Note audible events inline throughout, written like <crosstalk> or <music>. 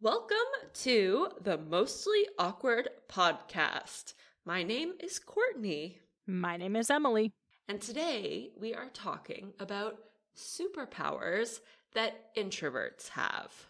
Welcome to the Mostly Awkward podcast. My name is Courtney, My name is Emily. and today we are talking about superpowers that introverts have.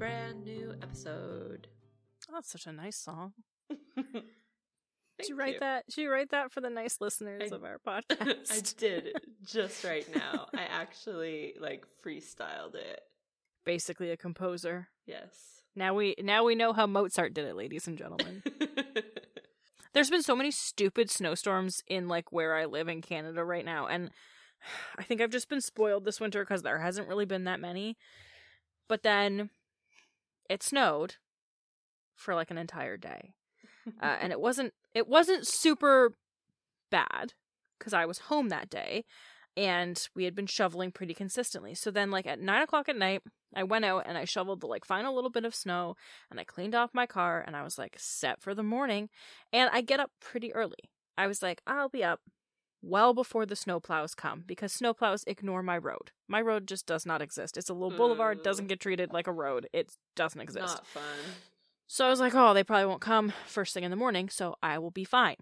Brand new episode. Oh, that's such a nice song. <laughs> Did you write that? Should you write that for the nice listeners I- of our <laughs> podcast? I did just <laughs> right now. I actually like freestyled it. Basically a composer. Yes. Now we now we know how Mozart did it, ladies and gentlemen. There's been so many stupid snowstorms in like where I live in Canada right now, and <sighs> I think I've just been spoiled this winter because there hasn't really been that many. But then it snowed for like an entire day, uh, <laughs> and it wasn't it wasn't super bad because I was home that day, and we had been shoveling pretty consistently. So then, like at nine o'clock at night, I went out and I shoveled the like final little bit of snow, and I cleaned off my car, and I was like set for the morning. And I get up pretty early. I was like, I'll be up well before the snowplows come because snowplows ignore my road. My road just does not exist. It's a little boulevard, doesn't get treated like a road. It doesn't exist. Not fun. So I was like, oh, they probably won't come first thing in the morning, so I will be fine.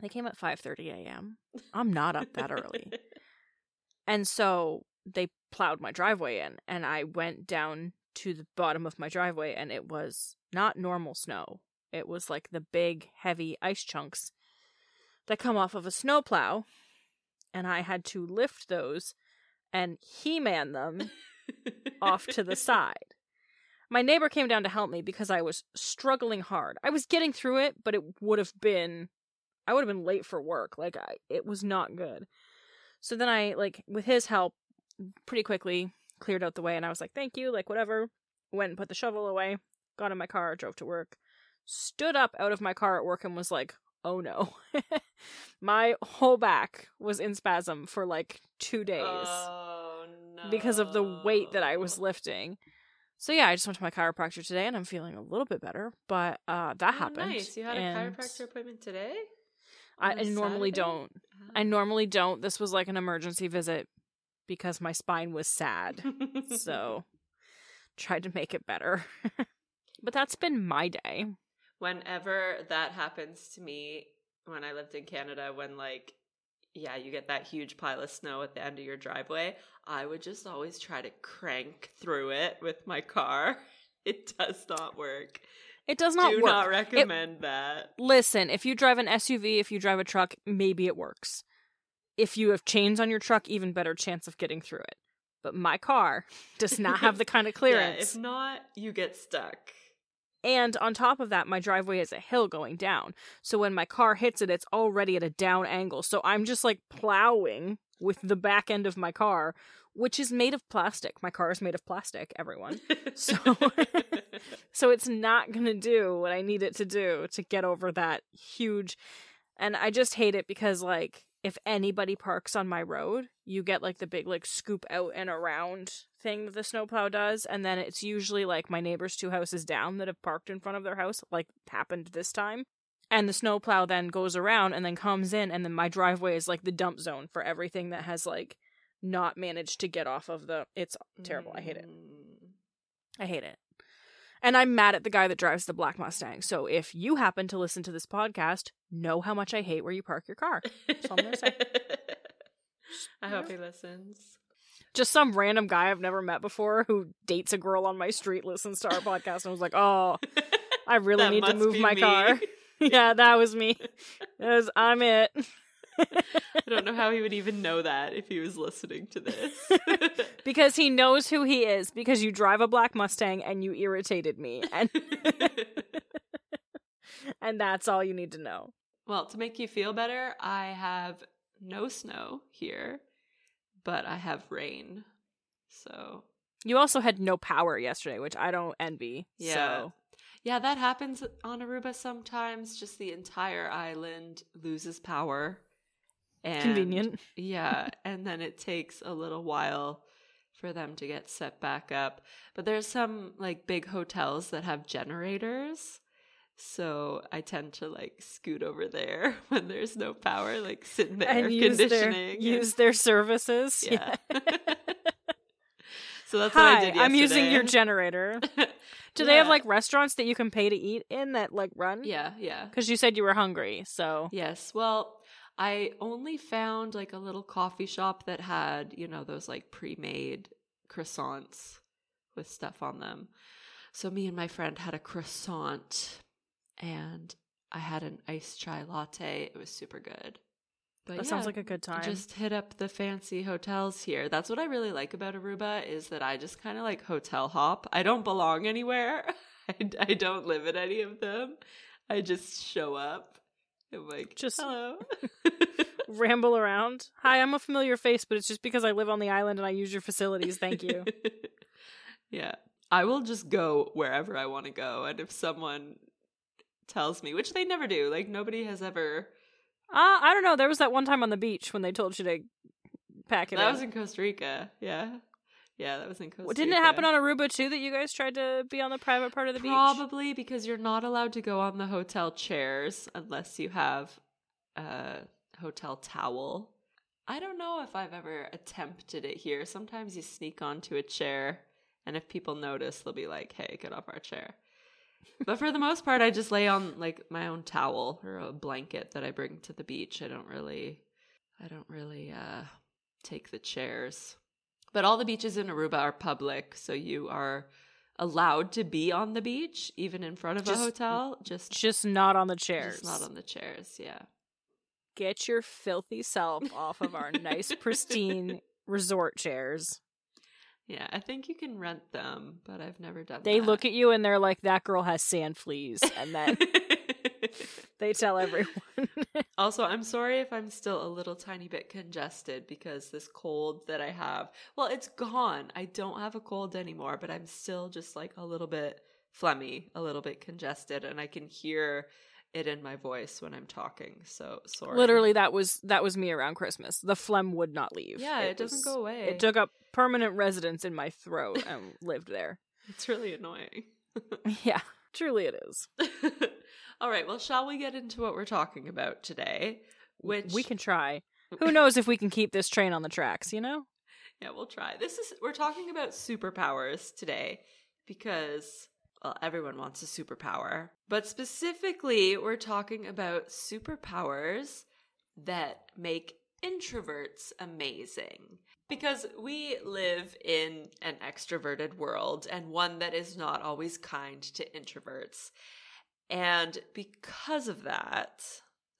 They came at 5:30 a.m. I'm not up that early. <laughs> And so they plowed my driveway in and I went down to the bottom of my driveway and it was not normal snow. It was like the big heavy ice chunks that come off of a snowplow and I had to lift those and he-man them <laughs> off to the side. My neighbor came down to help me because I was struggling hard. I was getting through it, but it would have been I would have been late for work. Like I it was not good. So then I like with his help pretty quickly cleared out the way and I was like, "Thank you." Like whatever. Went and put the shovel away, got in my car, drove to work. Stood up out of my car at work and was like, "Oh no." <laughs> my whole back was in spasm for like 2 days Oh no. because of the weight that I was lifting. So yeah, I just went to my chiropractor today and I'm feeling a little bit better, but uh that Oh, happened. Nice. You had a chiropractor appointment today? I, I normally don't. I normally don't. This was like an emergency visit because my spine was sad. <laughs> so tried to make it better. <laughs> but that's been my day. Whenever that happens to me when I lived in Canada, when like, yeah, you get that huge pile of snow at the end of your driveway, I would just always try to crank through it with my car. <laughs> It does not work. It does not Do work. not recommend that. Listen, if you drive an SUV, if you drive a truck, maybe it works. If you have chains on your truck, even better chance of getting through it. But my car <laughs> does not have the kind of <laughs> Yeah, clearance. if not, you get stuck. And on top of that, my driveway is a hill going down. So when my car hits it, it's already at a down angle. So I'm just like plowing with the back end of my car, which is made of plastic. My car is made of plastic, everyone. So <laughs> so it's not going to do what I need it to do to get over that huge and I just hate it because like if anybody parks on my road, you get like the big like scoop out and around thing that the snowplow does and then it's usually like my neighbors two houses down that have parked in front of their house like happened this time. And the snowplow then goes around and then comes in and then my driveway is like the dump zone for everything that has like not managed to get off of the it's terrible. I hate it. Mm. I hate it. And I'm mad at the guy that drives the black Mustang. So if you happen to listen to this podcast, know how much I hate where you park your car. all I'm gonna say. <laughs> I hope he listens. Just some random guy I've never met before who dates a girl on my street listens to our podcast and was like, "Oh, I <laughs> really need to move my me. car." <laughs> yeah, that was me. <laughs> It was, I'm it. I don't know how he would even know that if he was listening to this. because he knows who he is because you drive a black Mustang and you irritated me and and that's all you need to know. well, to make you feel better, I have no snow here, but I have rain. So You also had no power yesterday, which I don't envy. Yeah. So Yeah, that happens on Aruba sometimes. Just the entire island loses power. And, Convenient. <laughs> Yeah, and then it takes a little while for them to get set back up. But there's some like big hotels that have generators. So I tend to like scoot over there <laughs> when there's no power, like sit in the air and use their conditioning. and- use their services. yeah. <laughs> so that's Hi, what I did I'm using your <laughs> generator. Do they have like restaurants that you can pay to eat in that like run? Yeah, yeah. Because you said you were hungry, so Yes. Well, I only found like a little coffee shop that had, you know, those like pre-made croissants with stuff on them. So me and my friend had a croissant and I had an iced chai latte. It was super good. But that yeah, sounds like a good time. Just hit up the fancy hotels here. That's what I really like about Aruba is that I just kind of like hotel hop. I don't belong anywhere. <laughs> I, I don't live in any of them. I just show up. I'm like, Just- hello. <laughs> <laughs> ramble around. Hi, I'm a familiar face, but it's just because I live on the island and I use your facilities. Thank you. yeah. I will just go wherever I want to go. And if someone tells me, which they never do, like nobody has ever. Uh, I don't know. There was that one time on the beach when they told you to pack it That was in Costa Rica. Yeah. Yeah, that was in Costa Well, Didn't Rica. it happen on Aruba too that you guys tried to be on the private part of the beach? Probably because you're not allowed to go on the hotel chairs unless you have a hotel towel. I don't know if I've ever attempted it here. Sometimes you sneak onto a chair, and if people notice, they'll be like, hey, get off our chair. But for the most part, I just lay on like my own towel or a blanket that I bring to the beach. I don't really, I don't really uh, take the chairs. But all the beaches in Aruba are public, so you are allowed to be on the beach, even in front of Just- a hotel. Just, Just not on the chairs. just not on the chairs. Yeah. Get your filthy self off of our nice, pristine resort chairs. Yeah, I think you can rent them, but I've never done that. They that. look at you and they're like, "That girl has sand fleas," and then <laughs> they tell everyone. <laughs> also, I'm sorry if I'm still a little tiny bit congested because this cold that I have, well, it's gone. I don't have a cold anymore, but I'm still just like a little bit phlegmy, a little bit congested, and I can hear it in my voice when I'm talking. So sorry. Literally, that was that was me around Christmas. The phlegm would not leave. Yeah, it, doesn't was- go away. It took up permanent residence in my throat <laughs> and lived there. It's really annoying. <laughs> <laughs> Yeah, truly it is. All right, well, shall we get into what we're talking about today? Which We can try. Who knows if we can keep this train on the tracks, you know? Yeah, we'll try. This is we're talking about superpowers today because well, everyone wants a superpower. But specifically, we're talking about superpowers that make introverts amazing. Because we live in an extroverted world and one that is not always kind to introverts. And because of that,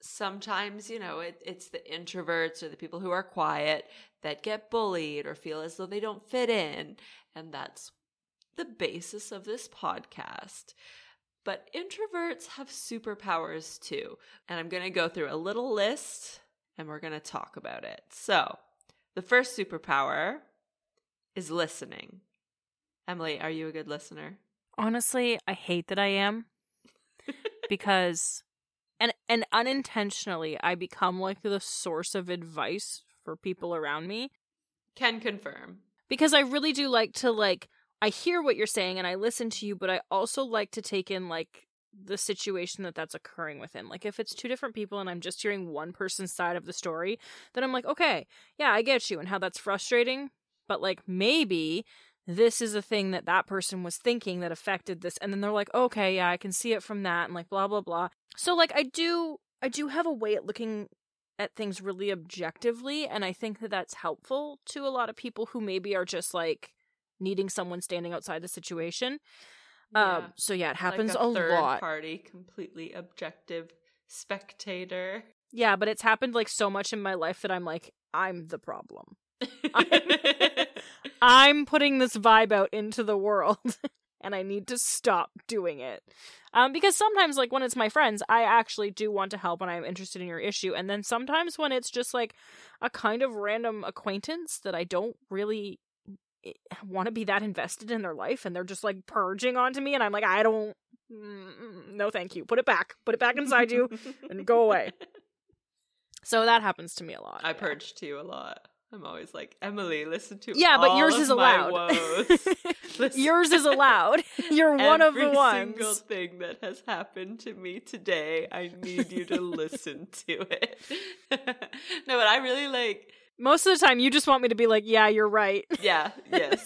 sometimes, you know, it, it's the introverts or the people who are quiet that get bullied or feel as though they don't fit in. And that's the basis of this podcast. But introverts have superpowers too. And I'm going to go through a little list and we're going to talk about it. So, the first superpower is listening. Emily, are you a good listener? Honestly, I hate that I am <laughs> because and and unintentionally I become like the source of advice for people around me Can confirm. because I really do like to like I hear what you're saying and I listen to you, but I also like to take in like the situation that that's occurring within. Like if it's two different people and I'm just hearing one person's side of the story, then I'm like, okay, yeah, I get you and how that's frustrating, but like maybe this is a thing that that person was thinking that affected this and then they're like, okay, yeah, I can see it from that and like blah blah blah. So like I do I do have a way at looking at things really objectively and I think that that's helpful to a lot of people who maybe are just like needing someone standing outside the situation. Um so yeah, it happens like a, a third lot. party, completely objective spectator. Yeah, but it's happened like so much in my life that I'm like I'm the problem. <laughs> I'm putting this vibe out into the world <laughs> and I need to stop doing it. Um because sometimes like when it's my friends, I actually do want to help and I'm interested in your issue and then sometimes when it's just like a kind of random acquaintance that I don't really want to be that invested in their life and they're just like purging onto me and I'm like I don't mm, no, thank you. Put it back. Put it back inside you and go away. <laughs> So that happens to me a lot. I yeah. purge you a lot. I'm always like, Emily, listen to Yeah, but <laughs> yours is allowed. yours is allowed. You're one of the Every ones. single thing that has happened to me today, I need you to <laughs> listen to it. no, but I really like. Most of the time, you just want me to be like, "Yeah, you're right. <laughs> Yeah. Yes.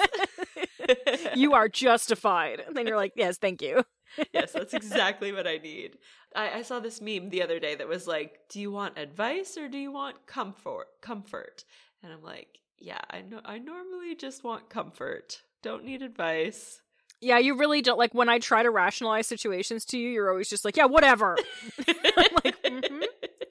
<laughs> you are justified." And then you're like, "Yes, thank you." <laughs> yes, that's exactly what I need. I, I saw this meme the other day that was like, "Do you want advice or do you want comfort?" Comfort, and I'm like, "Yeah, I know. I normally just want comfort. Don't need advice." Yeah, you really don't like when I try to rationalize situations to you. You're always just like, "Yeah, whatever." I'm like, "Mhm,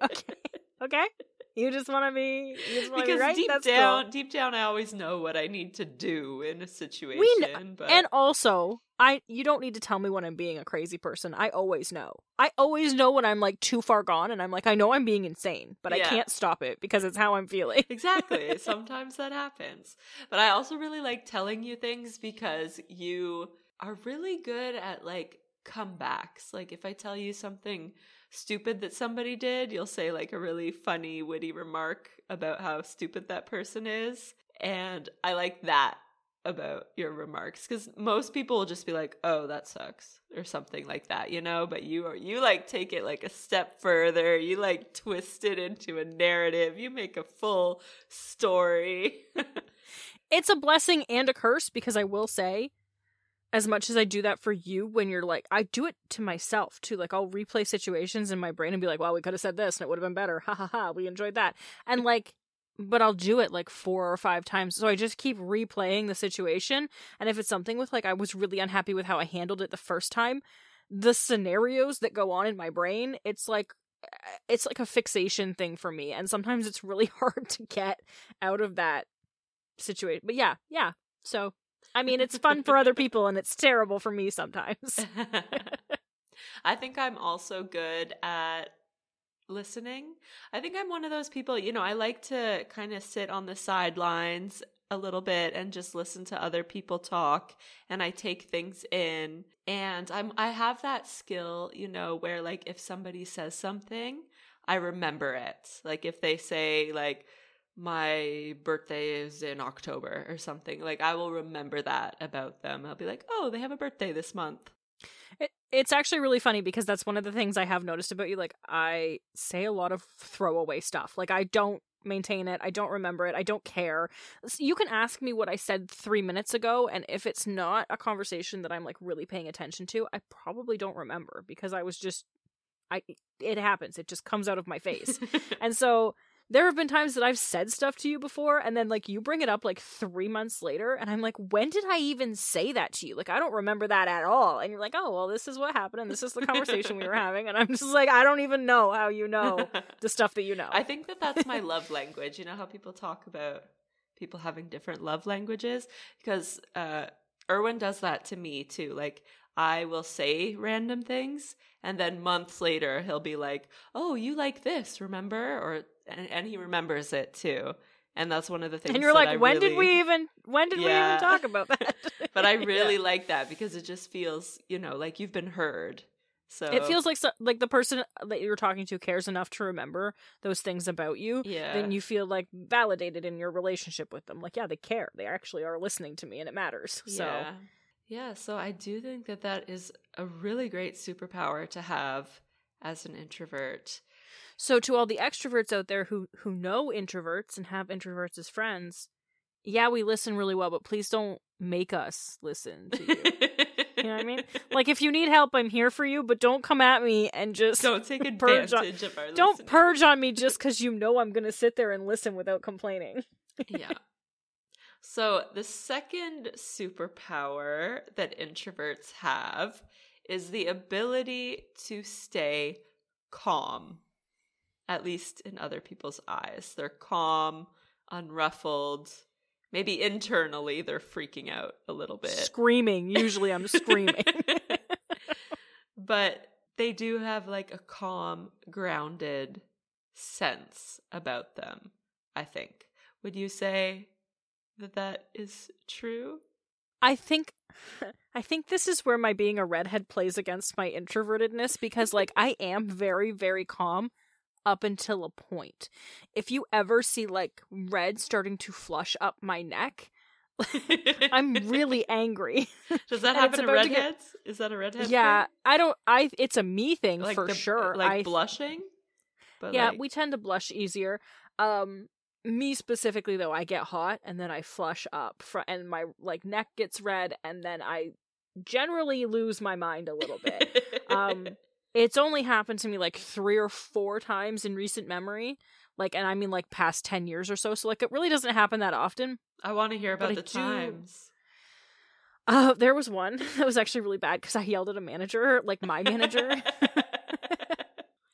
okay, okay. You just want to be, want be because right. deep That's down, cool. deep down, I always know what I need to do in a situation. kn- but And also, I you don't need to tell me when I'm being a crazy person. I always know. I always know when I'm like too far gone, and I'm like, I know I'm being insane, but I can't stop it because it's how I'm feeling. exactly. <laughs> Sometimes that happens. But I also really like telling you things because you are really good at like comebacks. Like if I tell you something stupid that somebody did, you'll say like a really funny, witty remark about how stupid that person is. And I like that about your remarks because most people will just be like, "Oh, that sucks," or something like that, you know. But you are you like take it like a step further. You like twist it into a narrative. You make a full story. <laughs> it's a blessing and a curse because I will say, as much as I do that for you, when you're like, I do it to myself too. Like, I'll replay situations in my brain and be like, well, we could have said this and it would have been better. Ha ha ha. We enjoyed that. And like, but I'll do it like four or five times. So I just keep replaying the situation. And if it's something with like, I was really unhappy with how I handled it the first time, the scenarios that go on in my brain, it's like, eh, it's like a fixation thing for me. And sometimes it's really <laughs> hard to get out of that situation. But yeah, yeah. So, I mean, it's fun for other <laughs> people and it's terrible for me sometimes. <laughs> I think I'm also good at listening. I think I'm one of those people, you know, I like to kind of sit on the sidelines a little bit and just listen to other people talk and I take things in and I'm I have that skill, you know, where like if somebody says something, I remember it. Like if they say like my birthday is in October or something, like I will remember that about them. I'll be like, "Oh, they have a birthday this month." It, it's actually really funny because that's one of the things I have noticed about you. Like, I say a lot of throwaway stuff. Like, I don't maintain it. I don't remember it. I don't care. You can ask me what I said three minutes ago, and if it's not a conversation that I'm like really paying attention to, I probably don't remember because I was just, I, it happens. It just comes out of my face. <laughs> And so there have been times that I've said stuff to you before, and then like you bring it up like three months later, and I'm like, when did I even say that to you? Like, I don't remember that at all. And you're like, oh, well, this is what happened, and this is the conversation we were <laughs> having. And I'm just like, I don't even know how you know the stuff that you know. I think that that's my love <laughs> language. You know how people talk about people having different love languages because uh Erwin does that to me too. Like I will say random things and then months later he'll be like, "Oh, you like this, remember?" or and, and he remembers it too. And that's one of the things and you're like, I when did we even when did we even talk about <laughs> that? But I <laughs> Yeah. really like that because it just feels, you know, like you've been heard. So It feels like so, like the person uh, that you're talking to cares enough to remember those things about you. yeah. Then you feel like validated in your relationship with them. Like, yeah, they care. They actually are listening to me, and it matters. <laughs> So, Yeah. Yeah, so I do think that that is a really great superpower to have as an introvert. So to all the extroverts out there who who know introverts and have introverts as friends, yeah, we listen really well, but please don't make us listen to you. you know what I mean? <laughs> Like, if you need help, I'm here for you, but don't come at me and just Don't take <laughs> Purge on- advantage of our don't purge on me just because you know I'm going to sit there and listen without complaining. yeah. So the second superpower that introverts have is the ability to stay calm, at least in other people's eyes. They're calm, unruffled. Maybe internally they're freaking out a little bit. Screaming. Usually I'm screaming. <laughs> <laughs> but they do have like a calm, grounded sense about them, I think. Would you say that that is true? I think I think this is where my being a redhead plays against my introvertedness because like I am very very calm up until a point. If you ever see like red starting to flush up my neck, <laughs> I'm really <laughs> angry. Does that happen to about to get- redheads? Is that a redhead? yeah, thing? I don't I it's a me thing like for the- sure. Like I blushing. But yeah, like- we tend to blush easier. Um me specifically though, I get hot and then I flush up fr- and my like neck gets red and then I generally lose my mind a little bit. um <laughs> it's only happened to me like 3 or 4 times in recent memory. Like and I mean like past 10 years or so. So like it really doesn't happen that often. I want to hear about the times. Uh there was one <laughs> that was actually really bad cuz I yelled at a manager, like my manager. <laughs>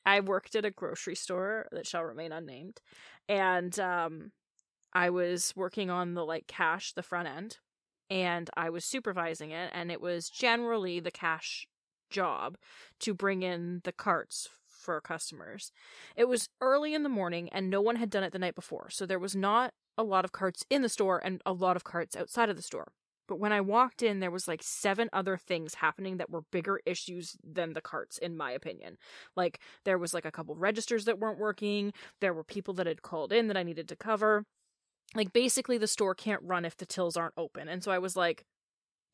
I worked at a grocery store that shall remain unnamed, and um, I was working on the like cash, the front end, and I was supervising it, and it was generally the cash job to bring in the carts for customers. It was early in the morning, and no one had done it the night before, so there was not a lot of carts in the store and a lot of carts outside of the store. But when I walked in, there was like seven other things happening that were bigger issues than the carts, in my opinion. Like there was like a couple registers that weren't working. There were people that had called in that I needed to cover. Like basically the store can't run if the tills aren't open. And so I was like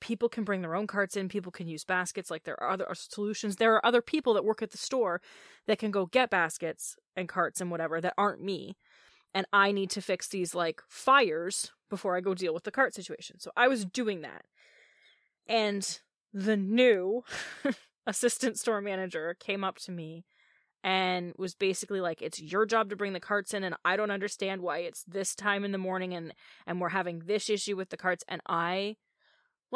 people can bring their own carts in, people can use baskets, like there are other uh, solutions. There are other people that work at the store that can go get baskets and carts and whatever that aren't me. And I need to fix these like fires before I go deal with the cart situation. So I was doing that. And the new <laughs> assistant store manager came up to me and was basically like it's your job to bring the carts in and I don't understand why it's this time in the morning and and we're having this issue with the carts and I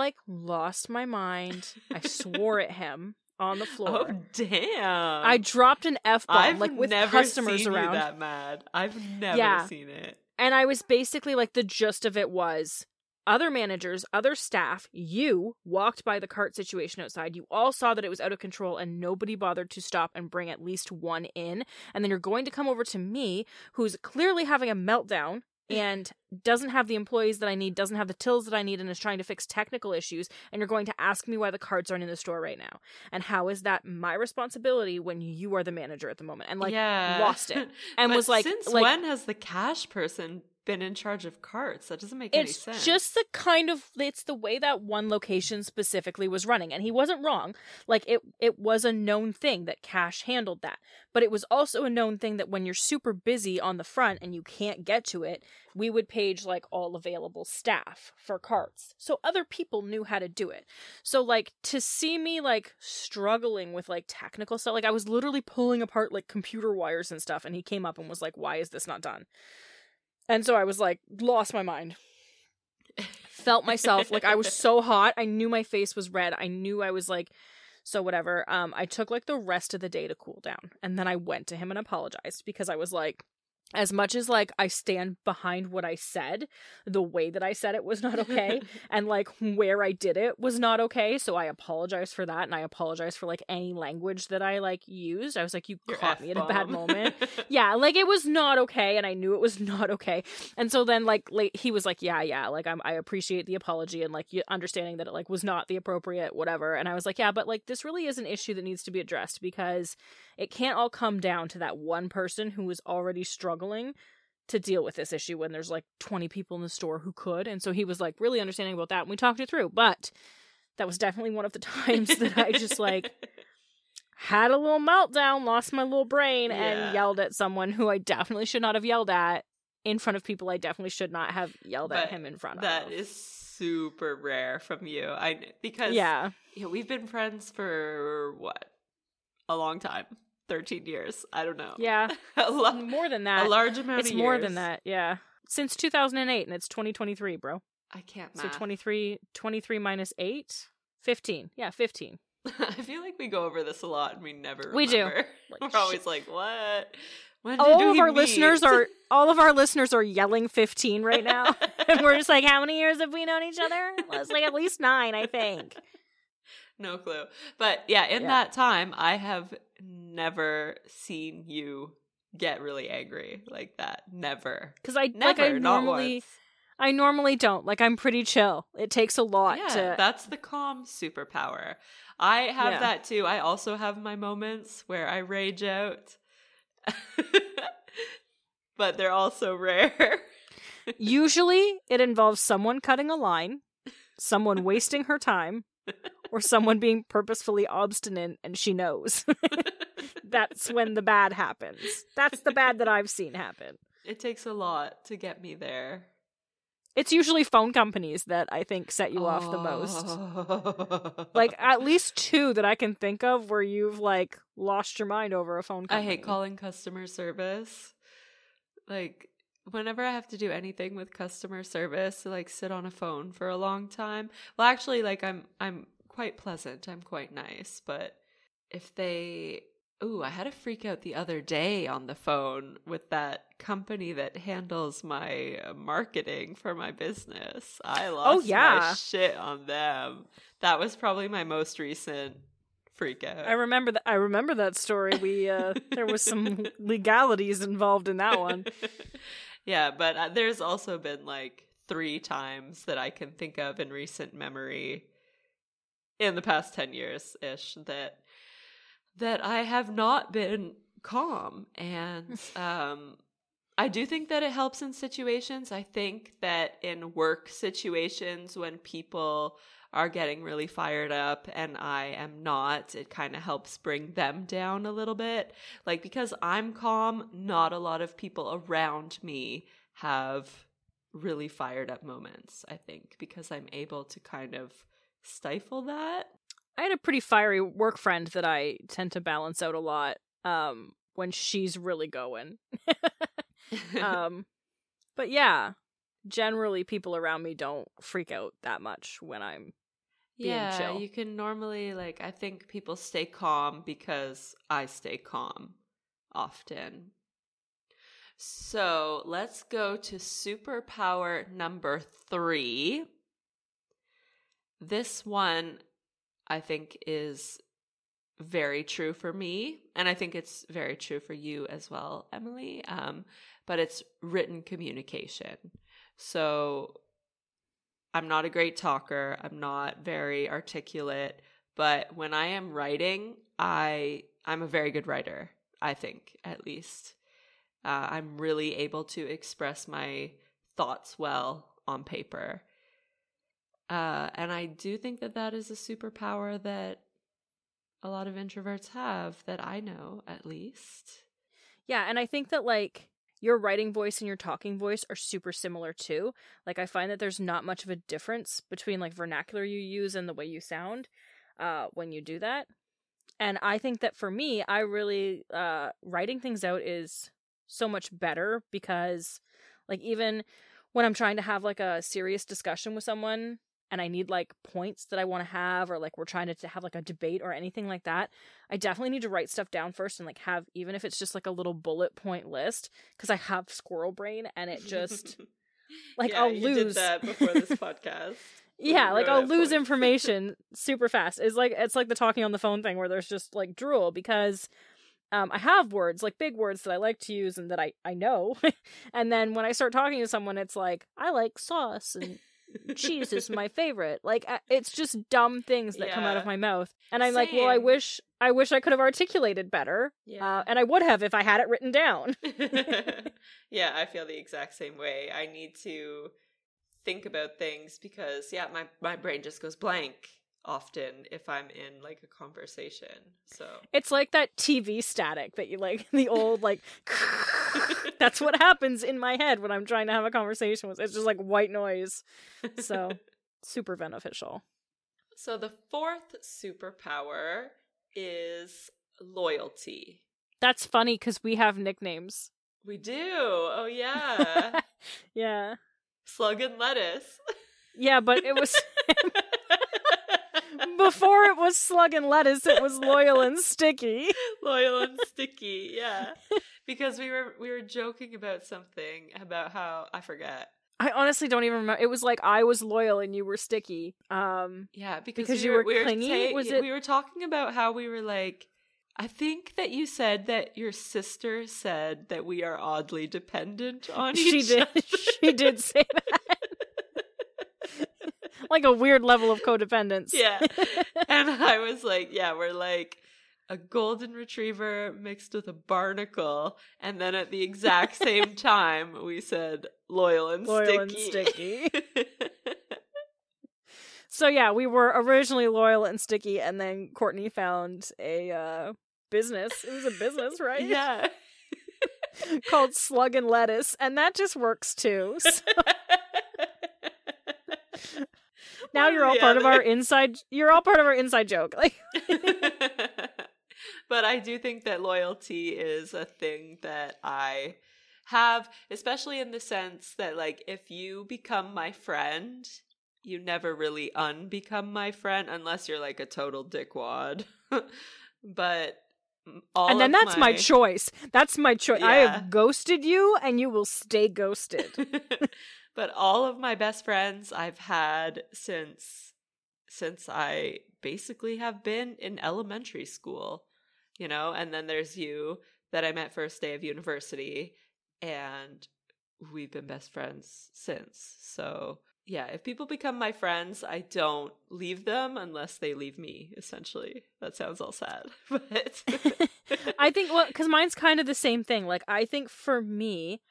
like lost my mind. I swore at him on the <laughs> oh, floor. Oh damn! I dropped an F bomb like with never customers seen around. You that mad? I've never Yeah. seen it. And I was basically like, the gist of it was other managers, other staff, you walked by the cart situation outside. You all saw that it was out of control and nobody bothered to stop and bring at least one in. And then you're going to come over to me, who's clearly having a meltdown and doesn't have the employees that I need, doesn't have the tills that I need, and is trying to fix technical issues. And you're going to ask me why the cards aren't in the store right now. And how is that my responsibility when you are the manager at the moment? And like, yeah. lost it. <laughs> And was like, since like, when has the cash person been in charge of carts? That doesn't make any sense. it's just the kind of it's the way that one location specifically was running and he wasn't wrong like it it was a known thing that cash handled that but it was also a known thing that when you're super busy on the front and you can't get to it we would page like all available staff for carts so other people knew how to do it so like to see me like struggling with like technical stuff like i was literally pulling apart like computer wires and stuff and he came up and was like why is this not done and so I was like, lost my mind. <laughs> Felt myself like I was so hot. I knew my face was red. I knew I was like, so whatever. Um, I took like the rest of the day to cool down, and then I went to him and apologized because I was like, as much as like I stand behind what I said, the way that I said it was not okay, <laughs> and like where I did it was not okay. So I apologize for that, and I apologize for like any language that I like used. I was like, you Your caught me at a bad moment <laughs> yeah like it was not okay and i knew it was not okay and so then like late he was like yeah yeah like I'm, i appreciate the apology and like understanding that it like was not the appropriate whatever and i was like yeah but like this really is an issue that needs to be addressed because it can't all come down to that one person who was already struggling to deal with this issue when there's like 20 people in the store who could and so he was like really understanding about that and we talked it through but that was definitely one of the <laughs> times that i just like had a little meltdown, lost my little brain, Yeah. and yelled at someone who I definitely should not have yelled at in front of people I definitely should not have yelled at him in front That of. That is super rare from you. I because yeah. yeah, we've been friends for what a long time, thirteen years. I don't know. Yeah. <laughs> a, lo- More than that. a large amount. It's more years. than that. Yeah. Since 2008 and it's 2023, bro. I can't. So Math. 23 23 minus 8 15. Yeah, 15. <laughs> I feel like we go over this a lot and we never. We do. Like, <laughs> We're always like, "What? All of our meet?" listeners are all of our listeners are yelling 15 right now. and we're just like, how many years have we known each other? Well, it's like at least 9, I think. <laughs> no clue. But yeah, in Yeah. that time, I have never seen you get really angry like that. Never. Cuz I Never. like I normally. I normally don't. Like I'm pretty chill. It takes a lot Yeah, to that's the calm superpower. I have Yeah. that too. I also have my moments where I rage out. <laughs> but they're also rare. <laughs> Usually it involves someone cutting a line, someone wasting her time, or someone being purposefully obstinate and she knows. <laughs> That's when the bad happens. That's the bad that I've seen happen. It takes a lot to get me there. It's usually phone companies that I think set you off the most. most. Like at <laughs> least two that I can think of where you've like lost your mind over a phone call. I hate calling customer service. Like whenever I have to do anything with customer service, like sit on a phone for a long time. Well, actually like I'm I'm quite pleasant. I'm quite nice, but if they Ooh, I had a freak out the other day on the phone with that company that handles my uh, marketing for my business. I lost my yeah. shit on them. That was probably my most recent freak out. I remember that I remember that story. We uh <laughs> there was some legalities involved in that one. <laughs> yeah, but uh, there's also been like three times that I can think of in recent memory in the past 10 years ish that that I have not been calm and <laughs> um I do think that it helps in situations. I think that in work situations when people are getting really fired up and I am not, it kind of helps bring them down a little bit. Like because I'm calm, not a lot of people around me have really fired up moments, I think, because I'm able to kind of stifle that. I had a pretty fiery work friend that I tend to balance out a lot um when she's really going. <laughs> <laughs> um but yeah, generally people around me don't freak out that much when I'm being yeah, chill. you can normally like I think people stay calm because I stay calm often. So, let's go to superpower number 3. This one I think is very true for me and I think it's very true for you as well, Emily. Um but it's written communication. So, I'm not a great talker. I'm not very articulate, but when I am writing, I I'm a very good writer. I think, at least, uh, I'm really able to express my thoughts well on paper. Uh, and I do think that that is a superpower that a lot of introverts have. That I know, at least. Yeah, and I think that like your writing voice and your talking voice are super similar too. Like I find that there's not much of a difference between like vernacular you use and the way you sound uh when you do that. And I think that for me, I really uh writing things out is so much better because like even when I'm trying to have like a serious discussion with someone and I need like points that I want to have or like we're trying to, to have like a debate or anything like that, I definitely need to write stuff down first and like have even if it's just like a little bullet point list because I have squirrel brain and it just <laughs> like Yeah, I'll lose that before this podcast. <laughs> yeah, like I'll lose information <laughs> super fast. It's like it's like the talking on the phone thing where there's just like drool because um, I have words like big words that I like to use and that I I know, and then when I start talking to someone, it's like I like sauce and cheese is my favorite. Like uh, it's just dumb things that come out of my mouth, and I'm like, well, I wish I wish I could have articulated better, uh, and I would have if I had it written down. <laughs> yeah, I feel the exact same way. I need to think about things because yeah, my my brain just goes blank often if I'm in like a conversation. So It's like that TV static that you like <laughs> the old like <laughs> that's what happens in my head when I'm trying to have a conversation with it's just like white noise. So <laughs> super beneficial. So the fourth superpower is loyalty. That's funny cuz we have nicknames. We do. Oh yeah. yeah. Slug and lettuce. Yeah, but it was before it was slug and lettuce, it was loyal and sticky. <laughs> loyal and sticky yeah because we were we were joking about something about how i forget I honestly don't even remember. It was like I was loyal and you were sticky. Um yeah because, Because we you were, were we clingy? ta- Was it- we were talking about how we were like i think that you said that your sister said that we are oddly dependent on she each did <laughs> other. she did say that. Like a weird level of codependence. Yeah. <laughs> and I was like, yeah, we're like a golden retriever mixed with a barnacle. And then at the exact same <laughs> time, we said loyal and Loyal and sticky. <laughs> So yeah, we were originally loyal and sticky, and then Courtney found a uh, business. It was a business, right? yeah. Called Slug and Lettuce, and that just works too. So now you're all part of our inside. You're all part of our inside joke. Like, <laughs> <laughs> but I do think that loyalty is a thing that I have, especially in the sense that, like, if you become my friend, you never really unbecome my friend unless you're like a total dickwad. <laughs> but all and then that's my, choice. That's my choice. I have ghosted you, and you will stay ghosted. But all of my best friends I've had since since I basically have been in elementary school, you know, and then there's you that I met first day of university and we've been best friends since. So, yeah, if people become my friends, I don't leave them unless they leave me, essentially. That sounds all sad. <laughs> But <laughs> I think well, because mine's kind of the same thing. Like, I think for me,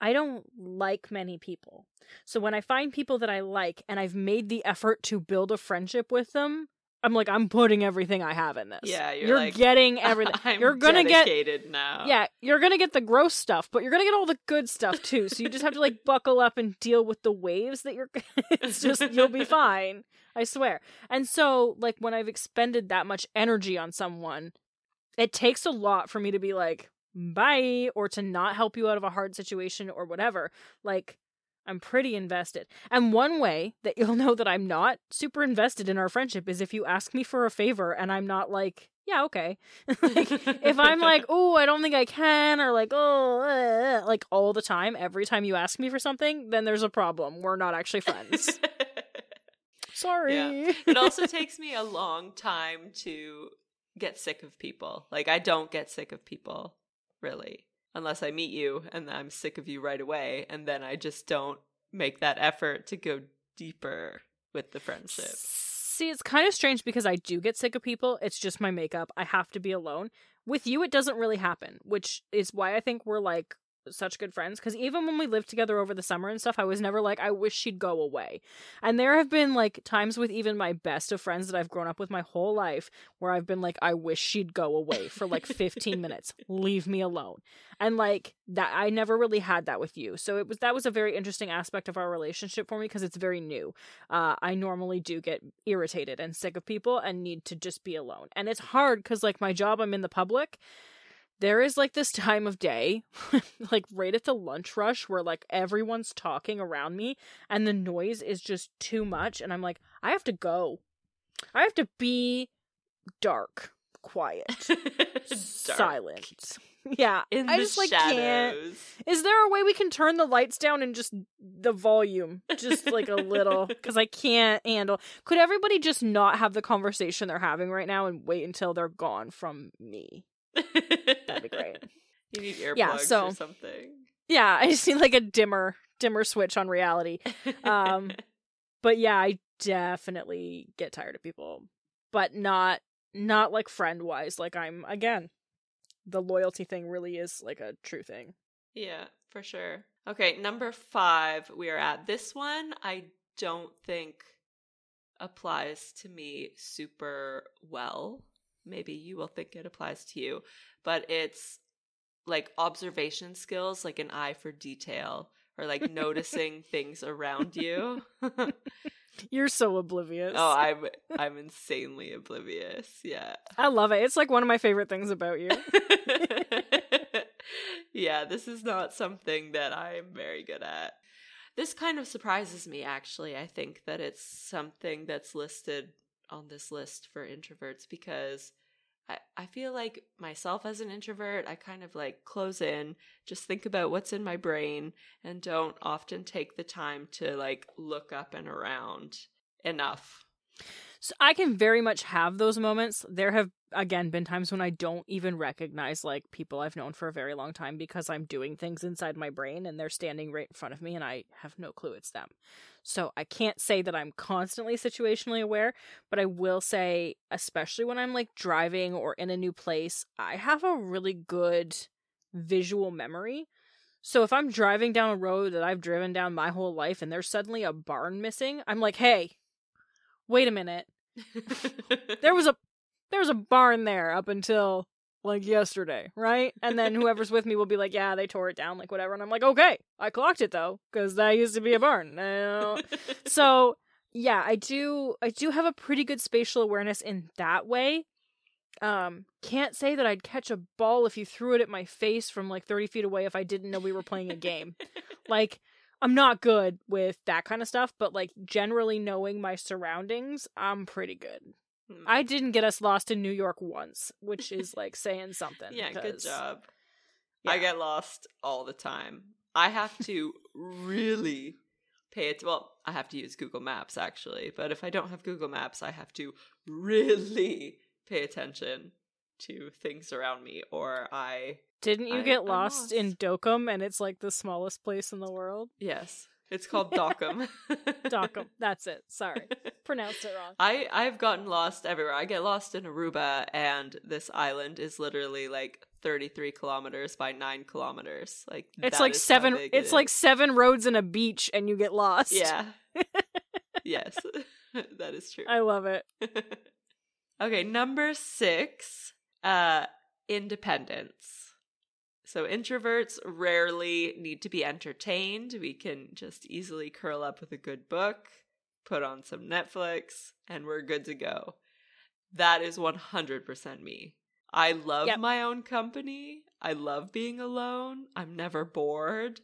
I don't like many people. So when I find people that I like and I've made the effort to build a friendship with them, I'm like, I'm putting everything I have in this. Yeah, you're like, getting <laughs> everything. I'm you're gonna get now. yeah, you're gonna get the gross stuff, but you're gonna get all the good stuff too. So you just have to like <laughs> buckle up and deal with the waves that you're. <laughs> it's just you'll be fine. I swear. And so, like when I've expended that much energy on someone, it takes a lot for me to be like bye or to not help you out of a hard situation or whatever. Like. I'm pretty invested. And one way that you'll <laughs> know that I'm not super invested in our friendship is if you ask me for a favor and I'm not like, yeah, okay. <laughs> like, if I'm like, <laughs> oh, I don't think I can, or like, oh, uh, uh," like all the time, every time you ask me for something, then there's a problem. We're not actually friends. Sorry. Yeah. it also takes me a long time to get sick of people. Like I don't get sick of people, really, unless I meet you and I'm sick of you right away, and then I just don't make that effort to go deeper with the friendship. See, it's kind of strange because I do get sick of people. It's just my makeup. I have to be alone. With you, it doesn't really happen, which is why I think we're like such good friends. Because even when we lived together over the summer and stuff, I was never like, I wish she'd go away. And there have been like times with even my best of friends that I've grown up with my whole life where I've been like, I wish she'd go away for like 15 minutes. Leave me alone. And like that, I never really had that with you. So it was that was a very interesting aspect of our relationship for me because it's very new uh, I normally do get irritated and sick of people and need to just be alone. And it's hard because, like, my job, I'm in the public. There is like this time of day, <laughs> like right at the lunch rush, where like everyone's talking around me and the noise is just too much. And I'm like, I have to go. I have to be dark, quiet, <laughs> Dark. silent. Yeah. in I the just like can't. Is there a way we can turn the lights down and just the volume just like a little <laughs> cuz I can't handle. Could everybody just not have the conversation they're having right now and wait until they're gone from me? That'd be great. <laughs> You need earplugs Yeah, so- or something. Yeah, I just need like a dimmer dimmer switch on reality. Um, <laughs> But yeah, I definitely get tired of people, but not not like friend-wise like I'm again. The loyalty thing really is like a true thing. Yeah, for sure. Okay, number five, we are at. This one I don't think applies to me super well. Maybe you will think it applies to you, but it's like observation skills, like an eye for detail or like noticing <laughs> things around you. You're so oblivious. Oh, I'm <laughs> I'm insanely oblivious. Yeah. I love it. It's like one of my favorite things about you. <laughs> yeah, this is not something that I'm very good at. This kind of surprises me, actually. I think that it's something that's listed on this list for introverts because I, I feel like myself as an introvert, I kind of like close in, just think about what's in my brain, and don't often take the time to like look up and around enough. So I can very much have those moments. There have again been times when I don't even recognize like people I've known for a very long time because I'm doing things inside my brain and they're standing right in front of me and I have no clue it's them. So I can't say that I'm constantly situationally aware, but I will say especially when I'm like driving or in a new place, I have a really good visual memory. So if I'm driving down a road that I've driven down my whole life and there's suddenly a barn missing, I'm like, "Hey, wait a minute. <laughs> There was a there was a barn there up until like yesterday, right? And then whoever's with me will be like, "Yeah, they tore it down, like whatever." And I'm like, "Okay, I clocked it though, because that used to be a barn." <laughs> So yeah, I do. I do have a pretty good spatial awareness in that way. Um, can't say that I'd catch a ball if you threw it at my face from like 30 feet away if I didn't know we were playing a game. <laughs> like, I'm not good with that kind of stuff, but like generally knowing my surroundings, I'm pretty good. Hmm. I didn't get us lost in New York once, which is <laughs> like saying something. yeah, good job. I get lost all the time. I have to really pay it. Well, I have to use Google Maps actually, but if I don't have Google Maps, I have to really pay attention to things around me, or I Didn't you I- get I'm lost, in Dokum and it's like the smallest place in the world? yes, <laughs> it's called Dockham. Dokkum. <laughs> That's it. Sorry. Pronounced it wrong. I I've gotten lost everywhere. I get lost in Aruba, and this island is literally like 33 kilometers by nine kilometers. Like It's like seven it it's like seven roads and a beach and you get lost. yeah. <laughs> yes, that is true. I love it. okay, number six, uh, independence. So introverts rarely need to be entertained. We can just easily curl up with a good book, put on some Netflix, and we're good to go. That is 100% me. I love Yep. my own company. I love being alone. I'm never bored.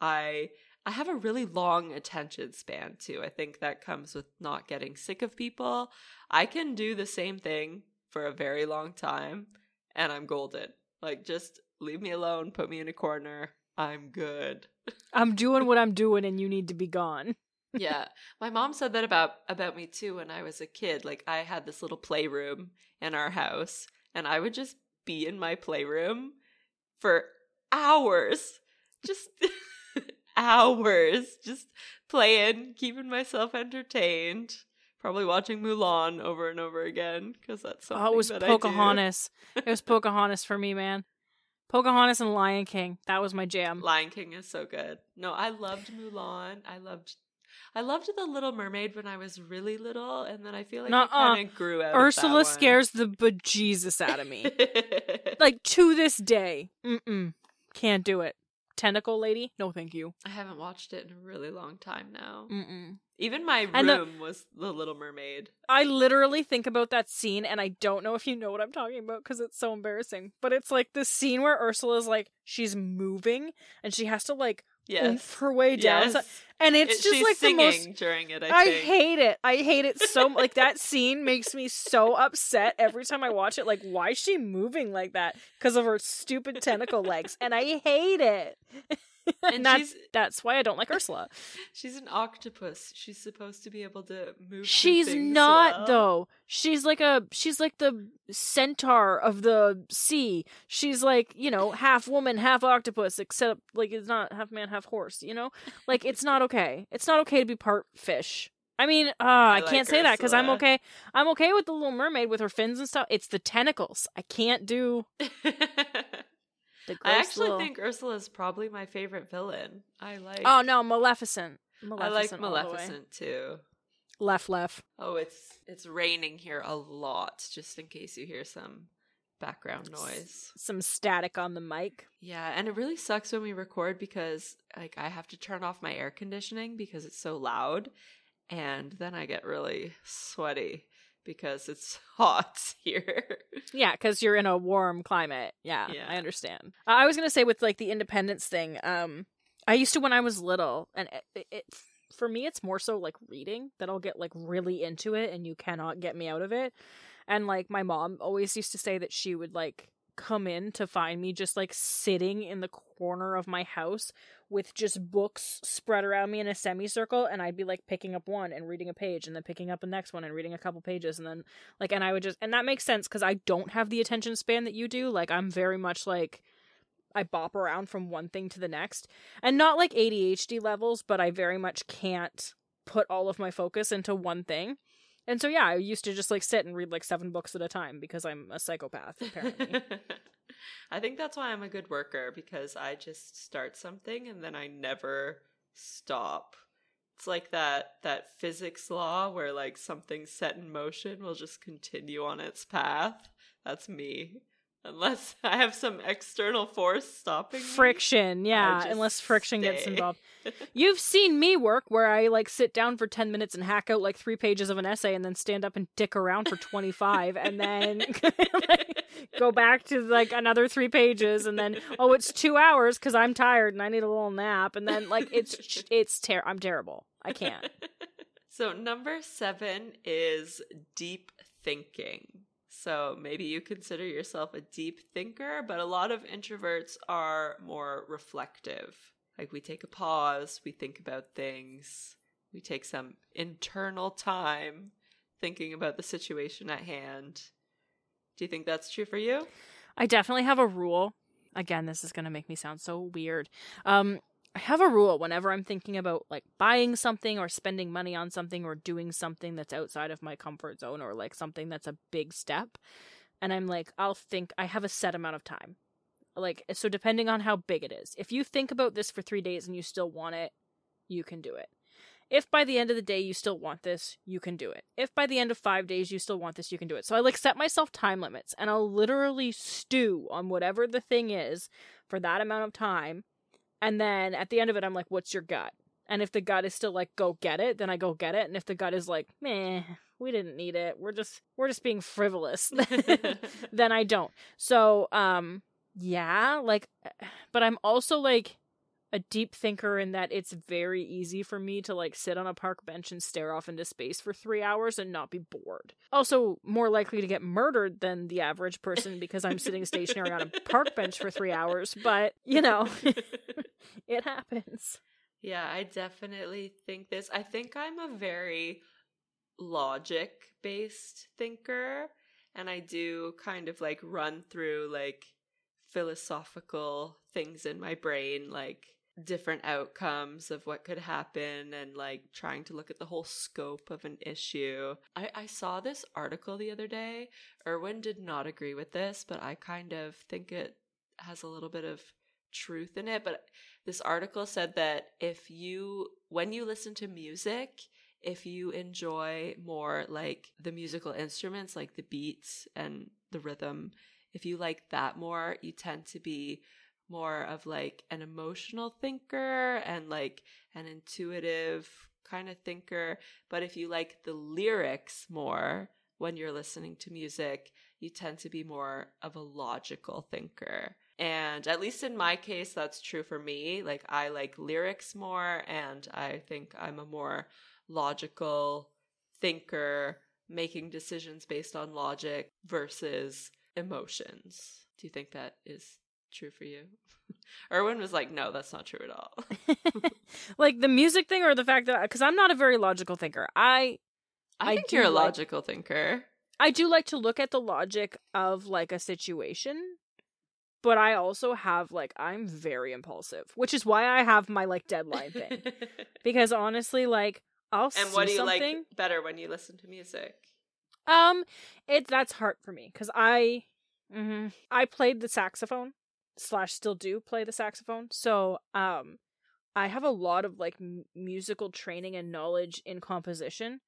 I I have a really long attention span too. I think that comes with not getting sick of people. I can do the same thing for a very long time and I'm golden. Like just leave me alone, put me in a corner. I'm good. <laughs> I'm doing what I'm doing and you need to be gone. yeah. My mom said that about about me too when I was a kid. Like I had this little playroom in our house and I would just be in my playroom for hours. Just <laughs> hours just playing, keeping myself entertained. Probably watching Mulan over and over again because that's something Oh, it was that I do. Pocahontas. it was <laughs> Pocahontas for me, man. Pocahontas and Lion King. That was my jam. Lion King is so good. No, I loved Mulan. I loved I loved The Little Mermaid when I was really little, and then I feel like Nuh-uh. I kind of grew out. Ursula of that scares the bejesus out of me. <laughs> like to this day. Mm-mm. Can't do it. Tentacle lady? No, thank you. I haven't watched it in a really long time now. Mm-mm. Even my And the- room was The Little Mermaid. I literally think about that scene, and I don't know if you know what I'm talking about because it's so embarrassing. But it's like the scene where Ursula's like she's moving and she has to like Yes. her way down, Yes. and it's It- just like the most. during it. I, I hate it. I hate it so like that <laughs> scene makes me so upset every time I watch it. Like, why is she moving like that? Because of her stupid tentacle legs, and I hate it. <laughs> <laughs> And that's <laughs> that's why I don't like Ursula. <laughs> she's an octopus. She's supposed to be able to move. She's not well. though. She's like a she's like the centaur of the sea. She's like, you know, half woman, half octopus, except like it's not half man, half horse, you know? Like it's not okay. It's not okay to be part fish. I mean, uh, I, like can't say that because I'm okay. I'm okay with the little mermaid with her fins and stuff. It's the tentacles. I can't do I actually little- think Ursula is probably my favorite villain. I like. Oh no, Maleficent. I like Maleficent all the way. Maleficent too. Left, left. Oh, it's it's raining here a lot. Just in case you hear some background noise. Some static on the mic. Yeah, and it really sucks when we record because like I have to turn off my air conditioning because it's so loud, and then I get really sweaty because it's <laughs> hot here. Yeah, because you're in a warm climate. Yeah, Yeah. I understand. Uh, I was gonna say with like the independence thing. Um, I used to when I was little, and it, it for me it's more so like reading that I'll get like really into it, and you cannot get me out of it. And like my mom always used to say that she would like come in to find me just like sitting in the corner of my house with just books spread around me in a semicircle and I'd be like picking up one and reading a page and then picking up the next one and reading a couple pages and then like and I would just and that makes sense cuz I don't have the attention span that you do like I'm very much like I bop around from one thing to the next and not like ADHD levels but I very much can't put all of my focus into one thing and so yeah, I used to just like sit and read like seven books at a time because I'm a psychopath apparently. <laughs> I think that's why I'm a good worker because I just start something and then I never stop. It's like that that physics law where like something set in motion will just continue on its path. That's me. Unless <laughs> I have some external force stopping friction, me, yeah. Unless friction stay. gets involved. <laughs> You've seen me work where I like sit down for ten minutes and hack out like three pages of an essay, and then stand up and dick around for twenty five, and then like, <laughs> go back to like another three pages, and then oh, it's two hours because I'm tired and I need a little nap, and then like it's it's ter- I'm terrible. I can't. So number seven is deep thinking. So maybe you consider yourself a deep thinker, but a lot of introverts are more reflective. Like we take a pause, we think about things, we take some internal time thinking about the situation at hand. Do you think that's true for you? I definitely have a rule. Again, this is going to make me sound so weird. Um, I have a rule whenever I'm thinking about like buying something or spending money on something or doing something that's outside of my comfort zone or like something that's a big step. And I'm like, I'll think I have a set amount of time. Like, eh, so depending on how big it is, if you think about this for three days and you still want it, you can do it. If by the end of the day you still want this, you can do it. If by the end of five days you still want this, you can do it. So I like set myself time limits and I'll literally stew on whatever the thing is for that amount of time and then at the end of it, I'm like, what's your gut? And if the gut is still like, go get it, then I go get it. And if the gut is like, meh, we didn't need it. We're just we're just being frivolous. <laughs> <laughs> then I don't. So, um, yeah, like but I'm also like a deep thinker in that it's very easy for me to like sit on a park bench and stare off into space for three hours and not be bored. Also, more likely to get murdered than the average person because I'm sitting stationary on a <laughs> park bench for three hours, but you know, <laughs> it happens. Yeah, I definitely think this. I think I'm a very logic based thinker, and I do kind of like run through like philosophical things in my brain, like different outcomes of what could happen and like trying to look at the whole scope of an issue. I, I saw this article the other day. Erwin did not agree with this, but I kind of think it has a little bit of truth in it. But this article said that if you, when you listen to music, if you enjoy more like the musical instruments, like the beats and the rhythm, if you like that more, you tend to be more of like an emotional thinker and like an intuitive kind of thinker. But if you like the lyrics more when you're listening to music, you tend to be more of a logical thinker. And at least in my case, that's true for me. Like, I like lyrics more, and I think I'm a more logical thinker, making decisions based on logic versus emotions. Do you think that is true for you? <laughs> Erwin was like, no, that's not true at all. <laughs> <laughs> like the music thing or the fact that, because I'm not a very logical thinker. I, I, I think you're a like, logical thinker. I do like to look at the logic of like a situation, but I also have like, I'm very impulsive, which is why I have my like deadline thing. because honestly, like, I'll and what do you something, like better when you listen to music? Um, it that's hard for me because I, mm-hmm, I played the saxophone slash still do play the saxophone. So, um, I have a lot of like m- musical training and knowledge in composition.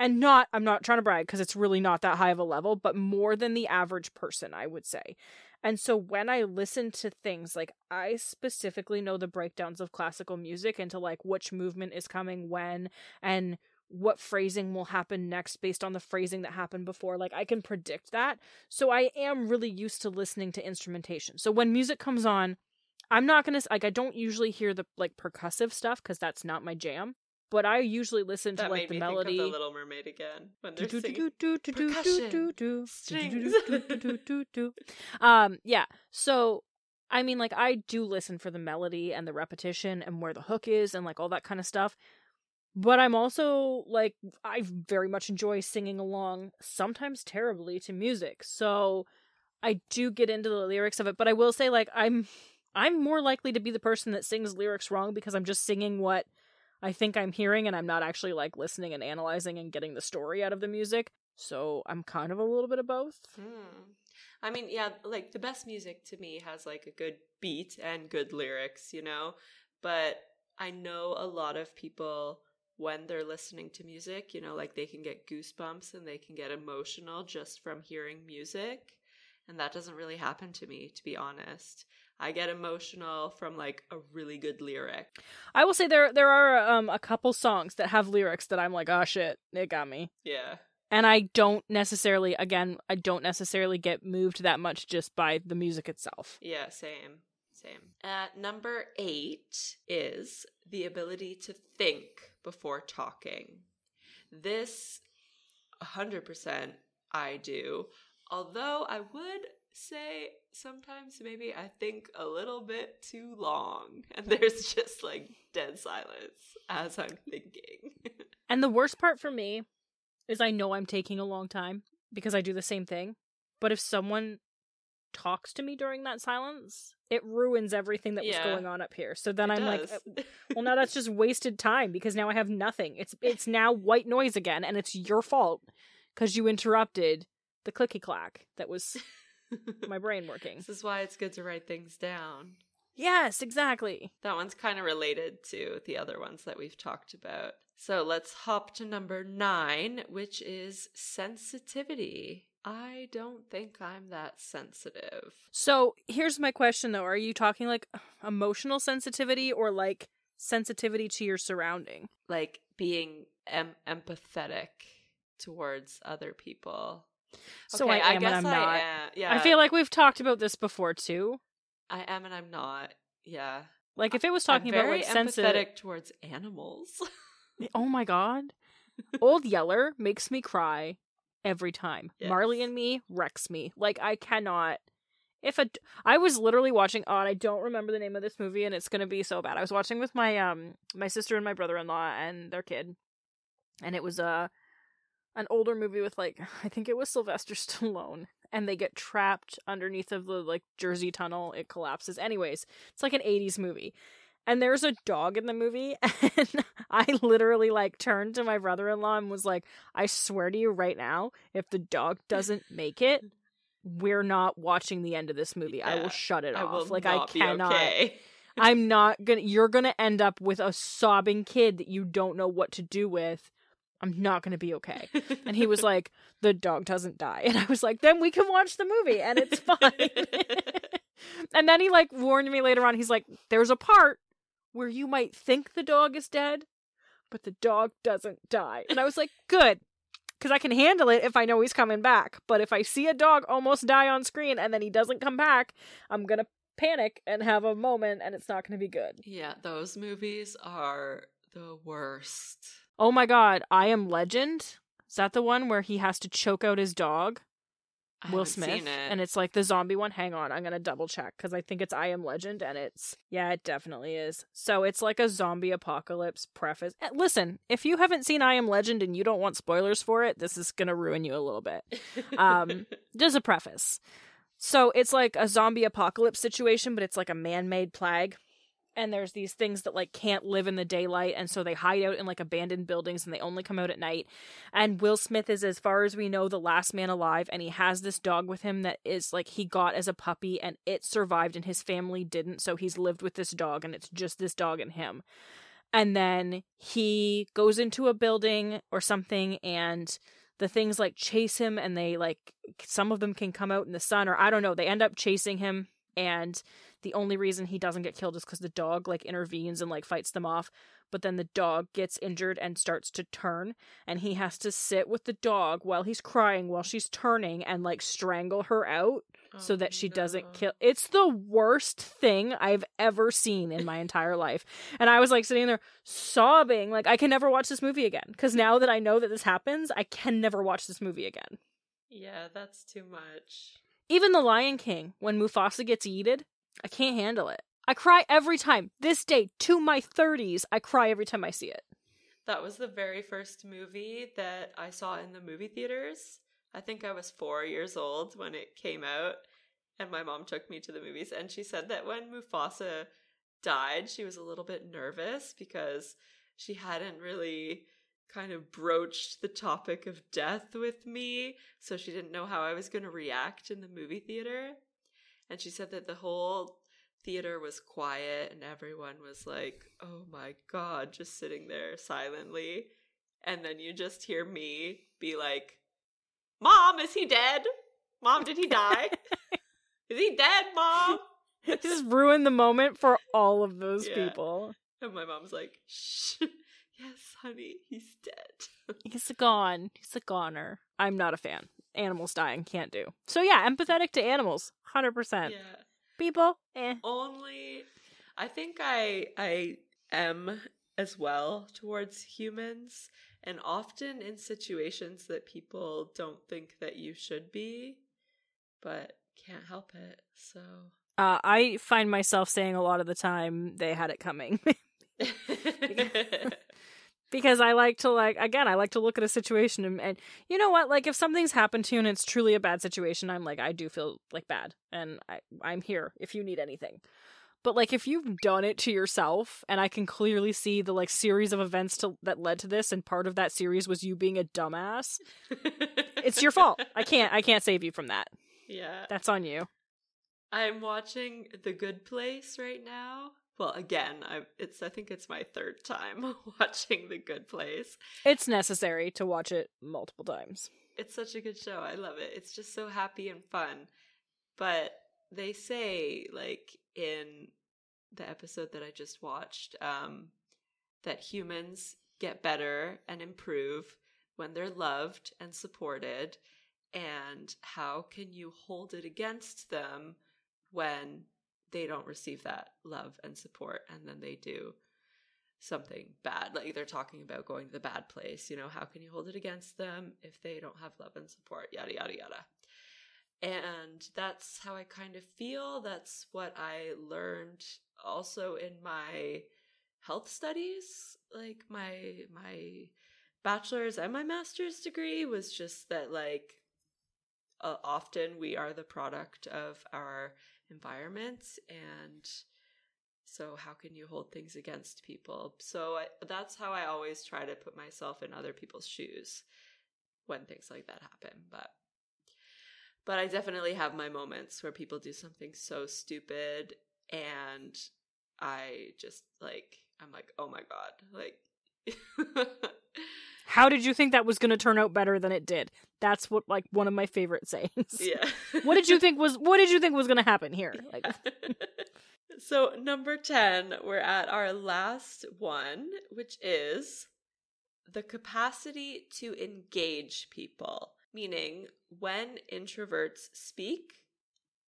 And not, I'm not trying to brag because it's really not that high of a level, but more than the average person, I would say. And so when I listen to things, like I specifically know the breakdowns of classical music into like which movement is coming when and what phrasing will happen next based on the phrasing that happened before. Like I can predict that. So I am really used to listening to instrumentation. So when music comes on, I'm not going to like I don't usually hear the like percussive stuff cuz that's not my jam, but I usually listen that to like the melody. the Little Mermaid again when they're singing percussion strings. Um yeah. So I mean, like, I do listen for the melody and the repetition and where the hook is and like all that kind of stuff but i'm also like i very much enjoy singing along sometimes terribly to music so i do get into the lyrics of it but i will say like i'm i'm more likely to be the person that sings lyrics wrong because i'm just singing what I think I'm hearing and I'm not actually like listening and analyzing and getting the story out of the music. So I'm kind of a little bit of both. Hmm. I mean, yeah, like the best music to me has like a good beat and good lyrics, you know? But I know a lot of people when they're listening to music, you know, like they can get goosebumps and they can get emotional just from hearing music. And that doesn't really happen to me, to be honest. I get emotional from like a really good lyric. I will say there there are um a couple songs that have lyrics that I'm like, "Oh shit, it got me." Yeah. And I don't necessarily again, I don't necessarily get moved that much just by the music itself. Yeah, same. Same. At number eight is the ability to think before talking. This 100% I do. Although I would say sometimes maybe I think a little bit too long <laughs> and there's just like dead silence as I'm thinking. <laughs> And the worst part for me is I know I'm taking a long time because I do the same thing. But if someone talks to me during that silence, it ruins everything that was going on up here. So then It I'm like, does. uh, <laughs> well, now that's just wasted time because now I have nothing. It's it's now white noise again, and it's your fault because you interrupted the clicky clack that was my <laughs> brain working. this is why it's good to write things down. Yes, exactly. That one's kind of related to the other ones that we've talked about. So let's hop to number nine, which is sensitivity. I don't think I'm that sensitive. So here's my question though: Are you talking like emotional sensitivity or like sensitivity to your surrounding? Like being em- empathetic towards other people. So Okay, I am guess and I'm I not. am. Yeah, I feel like we've talked about this before too. I am and I'm not. Yeah, Like if it was talking I'm about like sensitive. empathetic towards animals. Eh, oh my god. <laughs> Old Yeller makes me cry every time. Marley and me wrecks me. Like I cannot if a I was literally watching oh, I don't remember the name of this movie and it's to be so bad. I was watching with my um my sister and my brother-in-law and their kid. And it was a an older movie with like <sighs> I think it was Sylvester <laughs> Stallone and they get trapped underneath of the like Jersey tunnel. It collapses. Anyways, it's like an 80s movie and there's a dog in the movie <laughs> and i literally like turned to my brother-in-law and was like i swear to you right now if the dog doesn't make it we're not watching the end of this movie. I will shut it I off. Like not i cannot okay. <laughs> i'm not gonna you're gonna end up with a sobbing kid that you don't know what to do with. I'm not gonna be okay. And he was <laughs> like the dog doesn't die. And i was like then we can watch the movie and it's fine. And then he like warned me later on. He's like there's a part where you might think the dog is dead but the dog doesn't die. And i was like good because i can handle it if i know he's coming back. But if i see a dog almost die on screen and then he doesn't come back i'm gonna panic and have a moment and it's not gonna be good. Yeah, those movies are the worst. oh my god i am legend? Is that the one where he has to choke out his dog I Will Smith, it. and it's like the zombie one. Hang on, I'm gonna double check because I think it's I Am Legend, and it's yeah, it definitely is. So it's like a zombie apocalypse preface. Eh, Listen, if you haven't seen I Am Legend and you don't want spoilers for it, this is gonna ruin you a little bit. um, <laughs> Just a preface. So it's like a zombie apocalypse situation, but it's like a man-made plague. And there's these things that like can't live in the daylight, and so they hide out in like abandoned buildings, and they only come out at night. And Will Smith is, as far as we know, the last man alive, and he has this dog with him that is like he got as a puppy, and it survived, and his family didn't. So he's lived with this dog, and it's just this dog and him. And then he goes into a building or something, and the things like chase him, and they like some of them can come out in the sun, or I don't know. They end up chasing him, and the only reason he doesn't get killed is because the dog like intervenes and like fights them off but then the dog gets injured and starts to turn and he has to sit with the dog while he's crying while she's turning and like strangle her out so Oh, that she doesn't oh, kill. It's the worst thing I've ever seen in my entire life. And I was like sitting there sobbing, like I can never watch this movie again because now that I know that this happens, I can never watch this movie again. Yeah, that's too much. Even The Lion King, when Mufasa gets yeeted, I can't handle it. I cry every time. This day, to my 30s, I cry every time I see it. That was the very first movie that I saw in the movie theaters. I think I was four years old when it came out, and my mom took me to the movies. And she said that when Mufasa died, she was a little bit nervous because she hadn't really kind of broached the topic of death with me, so she didn't know how I was going to react in the movie theater. And she said that the whole theater was quiet and everyone was like, oh my god, just sitting there silently. And then you just hear me be like, Mom, is he dead? Mom, did he die? <laughs> is he dead, Mom? <laughs> Just ruined the moment for all of those Yeah. people. And my mom's like, Shh. Yes, honey, he's dead. He's a gone. He's a goner. I'm not a fan. Animals dying can't do. So yeah, empathetic to animals, hundred percent. yeah. People, eh. only i think i i am as well towards humans and often in situations that people don't think that you should be but can't help it so Uh, I find myself saying a lot of the time they had it coming <laughs> <laughs> <laughs> because I like to like again I like to look at a situation and, and you know what like if something's happened to you and it's truly a bad situation I'm like I do feel like bad and I I'm here if you need anything. But like if you've done it to yourself and I can clearly see the like series of events to, that led to this and part of that series was you being a dumbass, <laughs> it's your fault. I can't I can't save you from that. yeah That's on you. i'm watching the good place right now well again i it's i think it's my third time <laughs> watching the good place It's necessary to watch it multiple times. it's such a good show. I love it. It's just so happy and fun. But they say, like in the episode that I just watched, um, that humans get better and improve when they're loved and supported. And how can you hold it against them when they don't receive that love and support and then they do something bad. Like they're talking about going to the bad place. You know, how can you hold it against them if they don't have love and support? Yada, yada, yada. And that's how I kind of feel. That's what I learned also in my health studies. Like my, my bachelor's and my master's degree was just that, like, uh, often we are the product of our environment and so how can you hold things against people? So I, that's how i always try to put myself in other people's shoes when things like that happen but but i definitely have my moments where people do something so stupid and i just like i'm like oh my god like <laughs> How did you think that was going to turn out better than it did? That's what like one of my favorite <laughs> sayings. yeah <laughs> what did you think was what did you think was going to happen here? Like <laughs> so number 10 we're at our last one which is the capacity to engage people meaning when introverts speak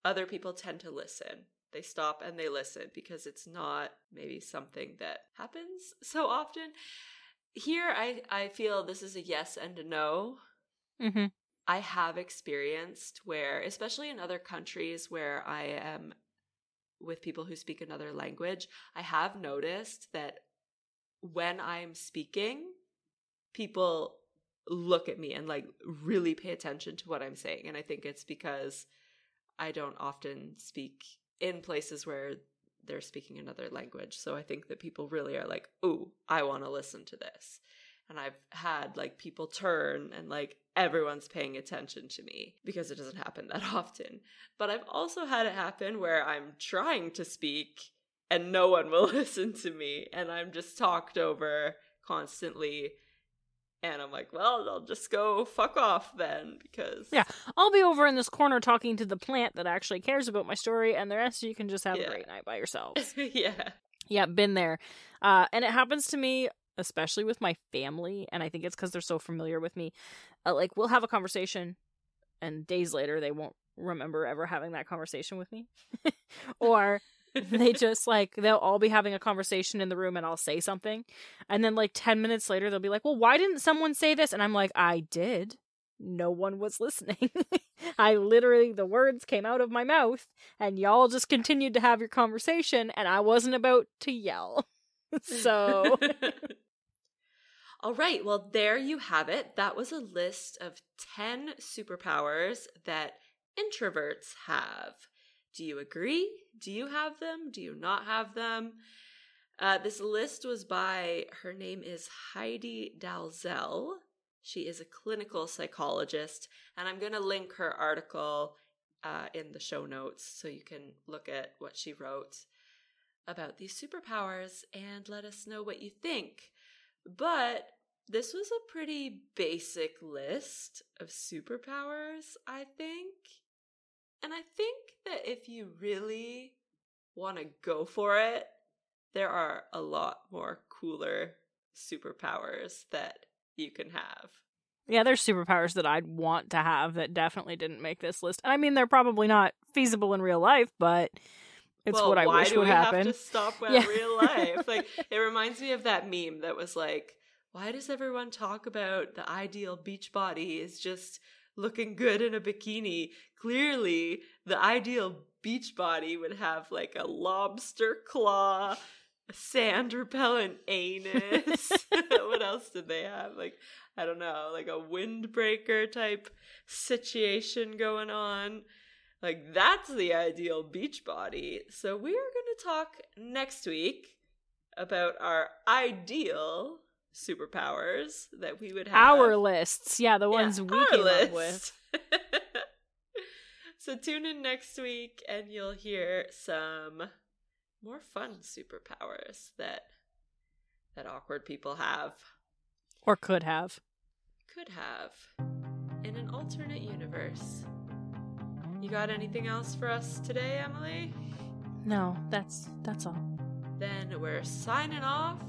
other people tend to listen they stop and they listen because it's not maybe something that happens so often here i i feel this is a yes and a no mhm. I have experienced where, especially in other countries where I am with people who speak another language, I have noticed that when I'm speaking, people look at me and like really pay attention to what I'm saying. And I think it's because I don't often speak in places where they're speaking another language. So I think that people really are like, ooh, I want to listen to this. And I've had like people turn and like everyone's paying attention to me because it doesn't happen that <laughs> often. But I've also had it happen where I'm trying to speak and no one will <laughs> listen to me and I'm just talked over constantly. And I'm like, well, I'll just go fuck off then because Yeah. I'll be over in this corner talking to the plant that actually cares about my story and the rest of you can just have Yeah. a great night by yourselves. <laughs> yeah. yeah, been there. Uh and it happens to me especially with my family and I think it's cuz they're so familiar with me. Uh, like we'll have a conversation and days later they won't remember ever having that conversation with me. <laughs> or they <laughs> just like they'll all be having a conversation in the room and I'll say something and then like 10 minutes later they'll be like, "Well, why didn't someone say this?" and I'm like, "I did." No one was listening. <laughs> I literally the words came out of my mouth and y'all just continued to have your conversation and I wasn't about to yell. <laughs> so All right, well, there you have it. That was a list of 10 superpowers that introverts have. Do you agree? Do you have them? Do you not have them? Uh, this list was by, her name is Heidi Dalzell. She is a clinical psychologist, and I'm going to link her article uh, in the show notes so you can look at what she wrote about these superpowers and let us know what you think. But this was a pretty basic list of superpowers, I think. And I think that if you really want to go for it, there are a lot more cooler superpowers that you can have. Yeah, there's superpowers that I'd want to have that definitely didn't make this list. I mean, they're probably not feasible in real life, but it's well, what I why wish do would we happen. Have to stop <laughs> at Yeah. real life. Like it reminds me of that meme that was like, "Why does everyone talk about the ideal beach body is just looking good in a bikini? Clearly, the ideal beach body would have like a lobster claw." a Sand repellent anus. <laughs> <laughs> what else did they have? Like, I don't know, like a windbreaker type situation going on. Like that's the ideal beach body. So we are going to talk next week about our ideal superpowers that we would have. Our lists, yeah, the Yeah, ones we came list. up with. <laughs> so tune in next week and you'll hear some more fun superpowers that that awkward people have Or could have. could have in an alternate universe. You got anything else for us today, Emily? No, that's that's all. Then we're signing off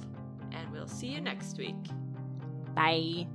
and we'll see you next week. Bye.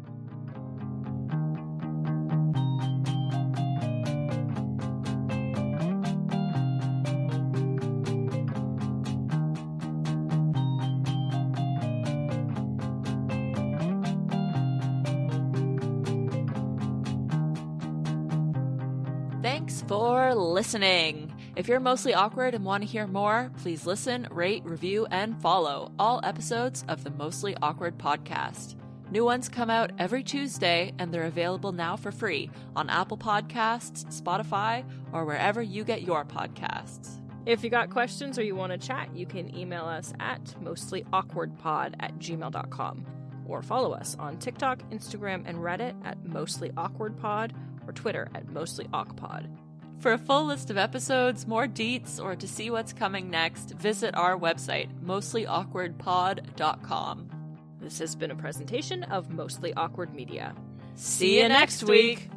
Thanks for listening. If you're mostly awkward and want to hear more, please listen, rate, review, and follow all episodes of the Mostly Awkward podcast. New ones come out every Tuesday, and they're available now for free on Apple Podcasts, Spotify, or wherever you get your podcasts. If you got questions or you want to chat, you can email us at mostlyawkwardpod at gmail.com or follow us on TikTok, Instagram, and Reddit at mostlyawkwardpod or Twitter at mostlyawkpod. For a full list of episodes, more deets, or to see what's coming next, visit our website, mostlyawkwardpod.com. This has been a presentation of Mostly Awkward Media. See you next week.